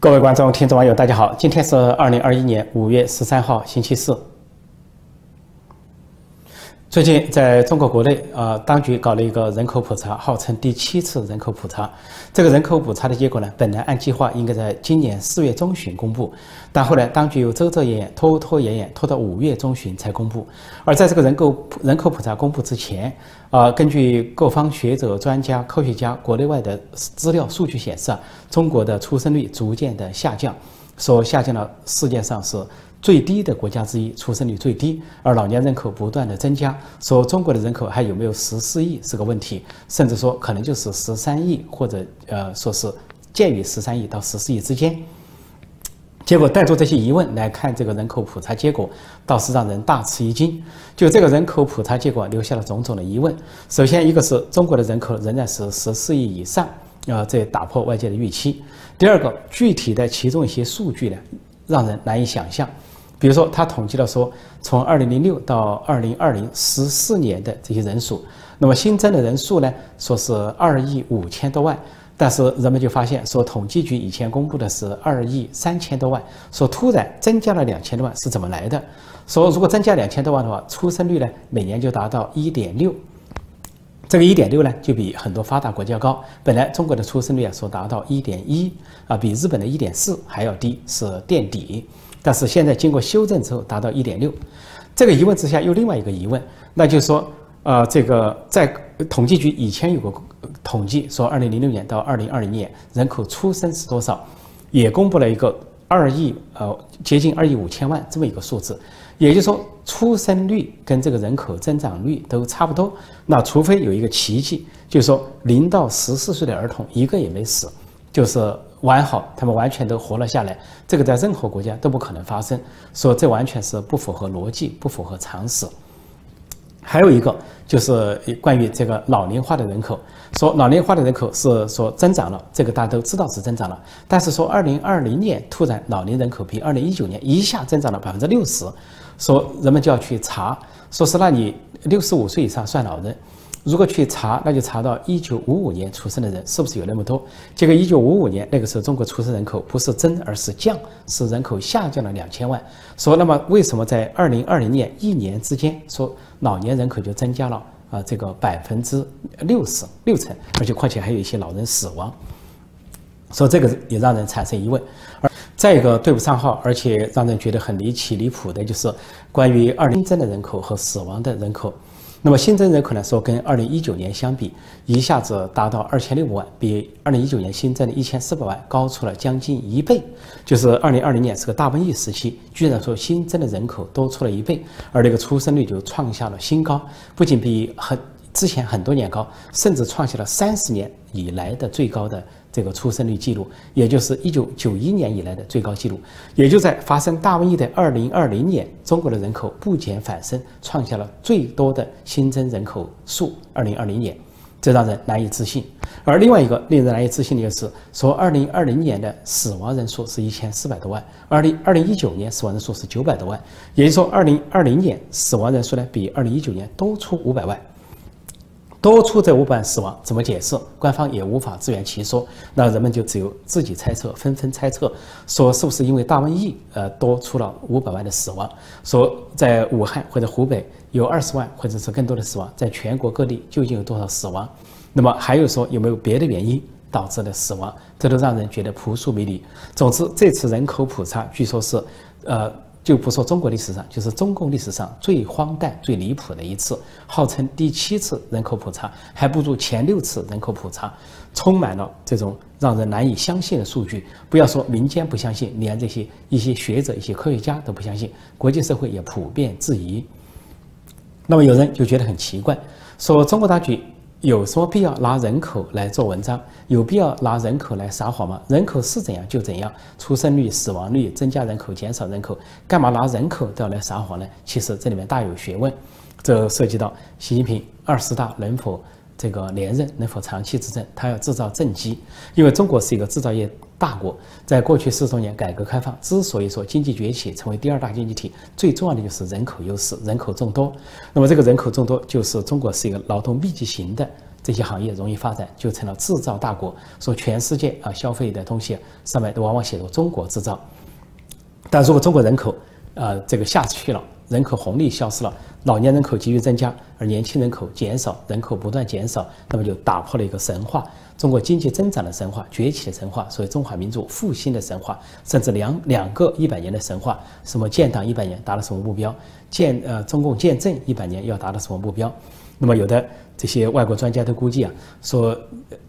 各位观众、听众、网友，大家好！今天是二零二一年五月十三号，星期四。最近，在中国国内，呃，当局搞了一个人口普查，号称第七次人口普查。这个人口普查的结果呢，本来按计划应该在今年四月中旬公布，但后来当局又遮遮掩掩、拖拖延延，拖到五月中旬才公布。而在这个人口人口普查公布之前，啊，根据各方学者、专家、科学家国内外的资料数据显示啊，中国的出生率逐渐的下降，说下降了世界上是。最低的国家之一，出生率最低，而老年人口不断的增加，说中国的人口还有没有十四亿是个问题，甚至说可能就是十三亿，或者呃说是介于十三亿到十四亿之间。结果带着这些疑问来看这个人口普查结果，倒是让人大吃一惊。就这个人口普查结果留下了种种的疑问。首先一个是中国的人口仍然是十四亿以上，啊，这打破外界的预期。第二个，具体的其中一些数据呢，让人难以想象。比如说，他统计了说，从二零零六到二零二零十四年的这些人数，那么新增的人数呢，说是二亿五千多万，但是人们就发现说，统计局以前公布的是二亿三千多万，说突然增加了两千多万是怎么来的？说如果增加两千多万的话，出生率呢每年就达到一点六，这个一点六呢就比很多发达国家高。本来中国的出生率啊说达到一点一啊，比日本的一点四还要低，是垫底。但是现在经过修正之后达到一点六，这个疑问之下又另外一个疑问，那就是说，呃，这个在统计局以前有个统计说，二零零六年到二零二零年人口出生是多少，也公布了一个二亿呃接近二亿五千万这么一个数字，也就是说出生率跟这个人口增长率都差不多，那除非有一个奇迹，就是说零到十四岁的儿童一个也没死，就是。完好，他们完全都活了下来，这个在任何国家都不可能发生，说这完全是不符合逻辑、不符合常识。还有一个就是关于这个老龄化的人口，说老龄化的人口是说增长了，这个大家都知道是增长了，但是说二零二零年突然老龄人口比二零一九年一下增长了百分之六十，说人们就要去查，说是那你六十五岁以上算老人。如果去查，那就查到一九五五年出生的人是不是有那么多？结果一九五五年那个时候中国出生人口不是增而是降，是人口下降了两千万。说那么为什么在二零二零年一年之间，说老年人口就增加了啊这个百分之六十六成，而且况且还有一些老人死亡。说这个也让人产生疑问。而再一个对不上号，而且让人觉得很离奇离谱的就是关于二零增的人口和死亡的人口。那么新增人口来？说跟二零一九年相比，一下子达到二千六百万，比二零一九年新增的一千四百万高出了将近一倍。就是二零二零年是个大瘟疫时期，居然说新增的人口多出了一倍，而那个出生率就创下了新高，不仅比很之前很多年高，甚至创下了三十年以来的最高的。这个出生率记录，也就是一九九一年以来的最高纪录，也就在发生大瘟疫的二零二零年，中国的人口不减反升，创下了最多的新增人口数。二零二零年，这让人难以置信。而另外一个令人难以置信的就是说，二零二零年的死亡人数是一千四百多万，二零二零一九年死亡人数是九百多万，也就是说，二零二零年死亡人数呢比二零一九年多出五百万。多出这五百万死亡怎么解释？官方也无法自圆其说。那人们就只有自己猜测，纷纷猜测，说是不是因为大瘟疫，呃，多出了五百万的死亡？说在武汉或者湖北有二十万或者是更多的死亡，在全国各地究竟有多少死亡？那么还有说有没有别的原因导致的死亡？这都让人觉得扑朔迷离。总之，这次人口普查据说是，呃。就不说中国历史上，就是中共历史上最荒诞、最离谱的一次，号称第七次人口普查，还不如前六次人口普查，充满了这种让人难以相信的数据。不要说民间不相信，连这些一些学者、一些科学家都不相信，国际社会也普遍质疑。那么有人就觉得很奇怪，说中国当局。有什么必要拿人口来做文章？有必要拿人口来撒谎吗？人口是怎样就怎样，出生率、死亡率、增加人口、减少人口，干嘛拿人口都要来撒谎呢？其实这里面大有学问，这涉及到习近平二十大能否。这个连任能否长期执政？他要制造政绩，因为中国是一个制造业大国。在过去四十多年改革开放，之所以说经济崛起，成为第二大经济体，最重要的就是人口优势，人口众多。那么这个人口众多，就是中国是一个劳动密集型的。这些行业容易发展，就成了制造大国。说全世界啊消费的东西上面都往往写着中国制造。但如果中国人口呃这个下去了，人口红利消失了，老年人口急剧增加，而年轻人口减少，人口不断减少，那么就打破了一个神话。中国经济增长的神话、崛起的神话，所谓中华民族复兴的神话，甚至两两个一百年的神话，什么建党一百年达到什么目标，建呃中共建政一百年要达到什么目标？那么有的这些外国专家都估计啊，说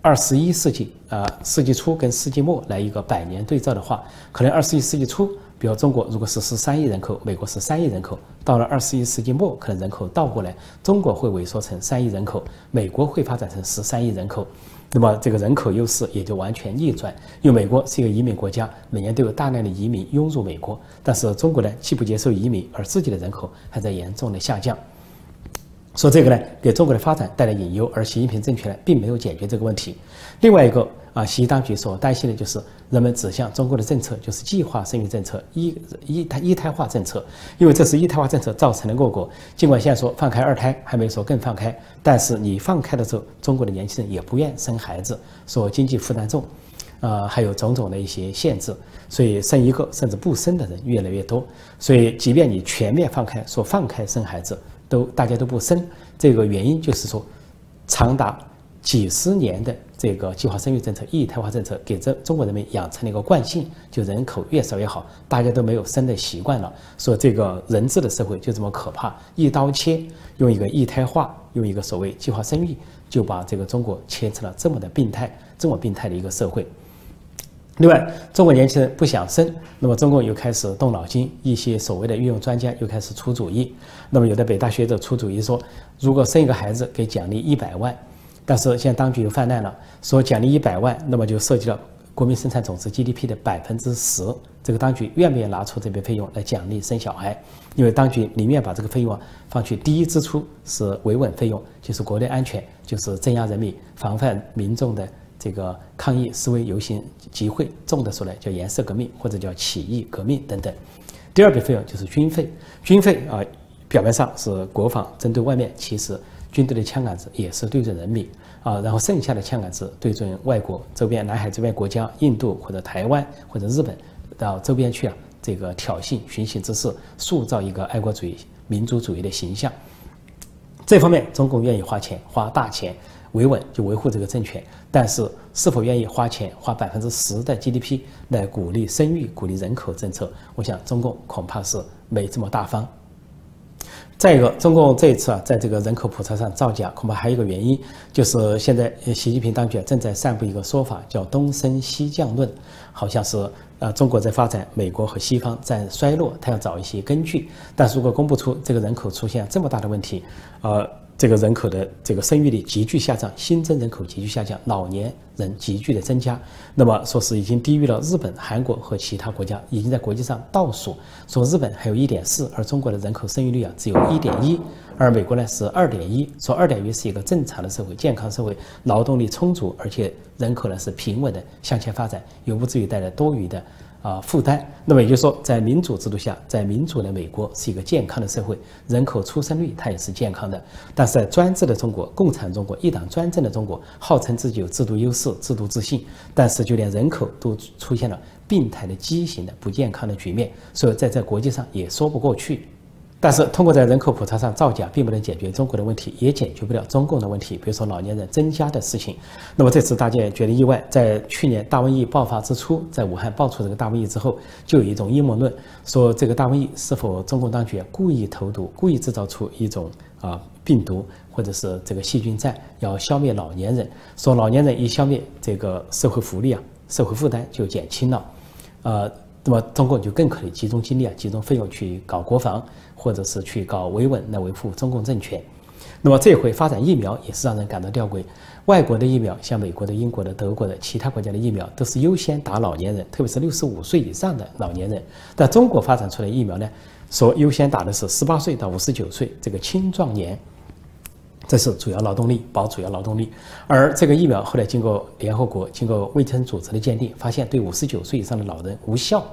二十一世纪啊世纪初跟世纪末来一个百年对照的话，可能二十一世纪初，比如中国如果是十三亿人口，美国是三亿人口，到了二十一世纪末，可能人口倒过来，中国会萎缩成三亿人口，美国会发展成十三亿人口。那么这个人口优势也就完全逆转，因为美国是一个移民国家，每年都有大量的移民涌入美国，但是中国呢既不接受移民，而自己的人口还在严重的下降。说这个呢，给中国的发展带来隐忧，而习近平政权呢，并没有解决这个问题。另外一个啊，习当局所担心的就是人们指向中国的政策就是计划生育政策、一一胎一胎化政策，因为这是一胎化政策造成的恶果。尽管现在说放开二胎，还没说更放开，但是你放开的时候，中国的年轻人也不愿生孩子，说经济负担重，啊，还有种种的一些限制，所以生一个甚至不生的人越来越多。所以，即便你全面放开，说放开生孩子。都大家都不生，这个原因就是说，长达几十年的这个计划生育政策、一胎化政策，给这中国人民养成了一个惯性，就人口越少越好，大家都没有生的习惯了。说这个人治的社会就这么可怕，一刀切，用一个一胎化，用一个所谓计划生育，就把这个中国切成了这么的病态、这么病态的一个社会。另外，中国年轻人不想生，那么中共又开始动脑筋，一些所谓的运用专家又开始出主意。那么有的北大学者出主意说，如果生一个孩子给奖励一百万，但是现在当局又泛滥了，说奖励一百万，那么就涉及了国民生产总值 GDP 的百分之十。这个当局愿不愿意拿出这笔费用来奖励生小孩？因为当局宁愿把这个费用啊放去第一支出是维稳费用，就是国内安全，就是镇压人民、防范民众的。这个抗议、示威、游行、集会，重的说来叫颜色革命，或者叫起义革命等等。第二笔费用就是军费，军费啊，表面上是国防针对外面，其实军队的枪杆子也是对准人民啊，然后剩下的枪杆子对准外国周边南海周边国家，印度或者台湾或者日本到周边去啊，这个挑衅、寻衅滋事，塑造一个爱国主义、民族主义的形象。这方面，中共愿意花钱，花大钱。维稳就维护这个政权，但是是否愿意花钱花百分之十的 GDP 来鼓励生育、鼓励人口政策？我想中共恐怕是没这么大方。再一个，中共这一次啊，在这个人口普查上造假，恐怕还有一个原因，就是现在习近平当局正在散布一个说法，叫“东升西降论”，好像是呃中国在发展，美国和西方在衰落，他要找一些根据。但是如果公布出这个人口出现这么大的问题，呃。这个人口的这个生育率急剧下降，新增人口急剧下降，老年人急剧的增加，那么说是已经低于了日本、韩国和其他国家，已经在国际上倒数。说日本还有一点四，而中国的人口生育率啊只有一点一，而美国呢是二点一。说二点一是一个正常的社会、健康社会，劳动力充足，而且人口呢是平稳的向前发展，又不至于带来多余的。啊，负担。那么也就是说，在民主制度下，在民主的美国是一个健康的社会，人口出生率它也是健康的。但是在专制的中国、共产中国、一党专政的中国，号称自己有制度优势、制度自信，但是就连人口都出现了病态的畸形的不健康的局面，所以在这国际上也说不过去。但是，通过在人口普查上造假，并不能解决中国的问题，也解决不了中共的问题。比如说老年人增加的事情。那么这次大家也觉得意外，在去年大瘟疫爆发之初，在武汉爆出这个大瘟疫之后，就有一种阴谋论，说这个大瘟疫是否中共当局故意投毒，故意制造出一种啊病毒或者是这个细菌战，要消灭老年人。说老年人一消灭，这个社会福利啊，社会负担就减轻了。呃，那么中共就更可以集中精力啊，集中费用去搞国防。或者是去搞维稳来维护中共政权，那么这回发展疫苗也是让人感到吊诡。外国的疫苗，像美国的、英国的、德国的、其他国家的疫苗，都是优先打老年人，特别是六十五岁以上的老年人。但中国发展出来疫苗呢，说优先打的是十八岁到五十九岁这个青壮年，这是主要劳动力，保主要劳动力。而这个疫苗后来经过联合国、经过卫生组织的鉴定，发现对五十九岁以上的老人无效。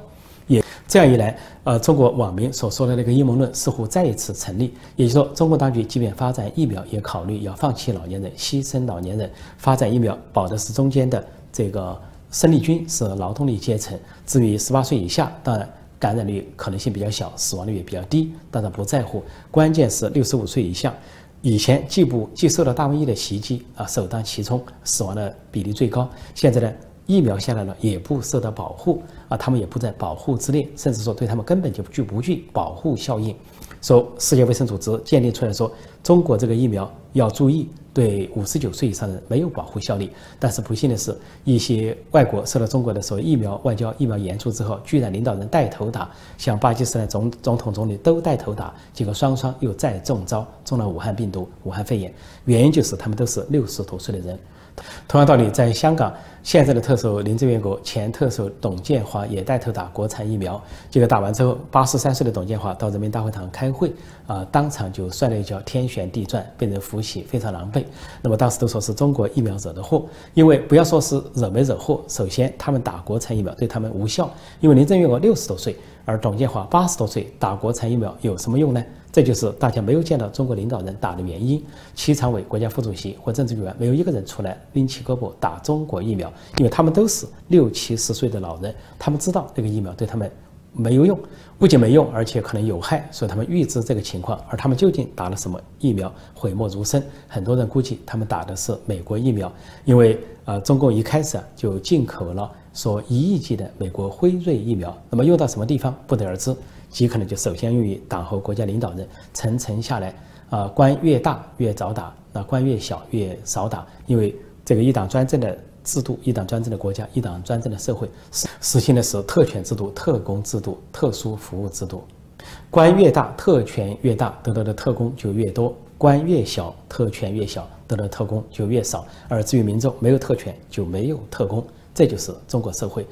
也这样一来，呃，中国网民所说的那个阴谋论似乎再一次成立。也就是说，中国当局即便发展疫苗，也考虑要放弃老年人，牺牲老年人，发展疫苗保的是中间的这个生力军，是劳动力阶层。至于十八岁以下，当然感染率可能性比较小，死亡率也比较低，当然不在乎。关键是六十五岁以下。以前既不既受到大瘟疫的袭击啊，首当其冲，死亡的比例最高。现在呢，疫苗下来了也不受到保护啊，他们也不在保护之列，甚至说对他们根本就具不具保护效应。说世界卫生组织鉴定出来说，中国这个疫苗要注意，对五十九岁以上人没有保护效力。但是不幸的是，一些外国受到中国的所谓疫苗外交、疫苗援助之后，居然领导人带头打，像巴基斯坦总总统、总理都带头打，结果双双又再中招，中了武汉病毒、武汉肺炎。原因就是他们都是六十多岁的人。同样道理，在香港，现在的特首林郑月娥、前特首董建华也带头打国产疫苗。结果打完之后，八十三岁的董建华到人民大会堂开会，啊，当场就摔了一跤，天旋地转，被人扶起，非常狼狈。那么当时都说是中国疫苗惹的祸，因为不要说是惹没惹祸，首先他们打国产疫苗对他们无效，因为林郑月娥六十多岁，而董建华八十多岁，打国产疫苗有什么用呢？这就是大家没有见到中国领导人打的原因。七常委、国家副主席或政治局员没有一个人出来拎起胳膊打中国疫苗，因为他们都是六七十岁的老人，他们知道这个疫苗对他们没有用，不仅没用，而且可能有害，所以他们预知这个情况。而他们究竟打了什么疫苗，讳莫如深。很多人估计他们打的是美国疫苗，因为呃，中共一开始就进口了说一亿剂的美国辉瑞疫苗，那么用到什么地方不得而知。极可能就首先用于党和国家领导人，层层下来，啊，官越大越早打，那官越小越少打，因为这个一党专政的制度，一党专政的国家，一党专政的社会，实实行的是特权制度、特工制度、特殊服务制度。官越大，特权越大，得到的特工就越多；官越小，特权越小，得到的特工就越少。而至于民众，没有特权就没有特工，这就是中国社会。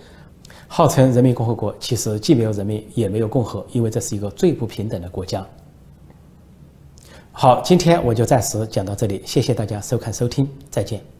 号称人民共和国，其实既没有人民，也没有共和，因为这是一个最不平等的国家。好，今天我就暂时讲到这里，谢谢大家收看收听，再见。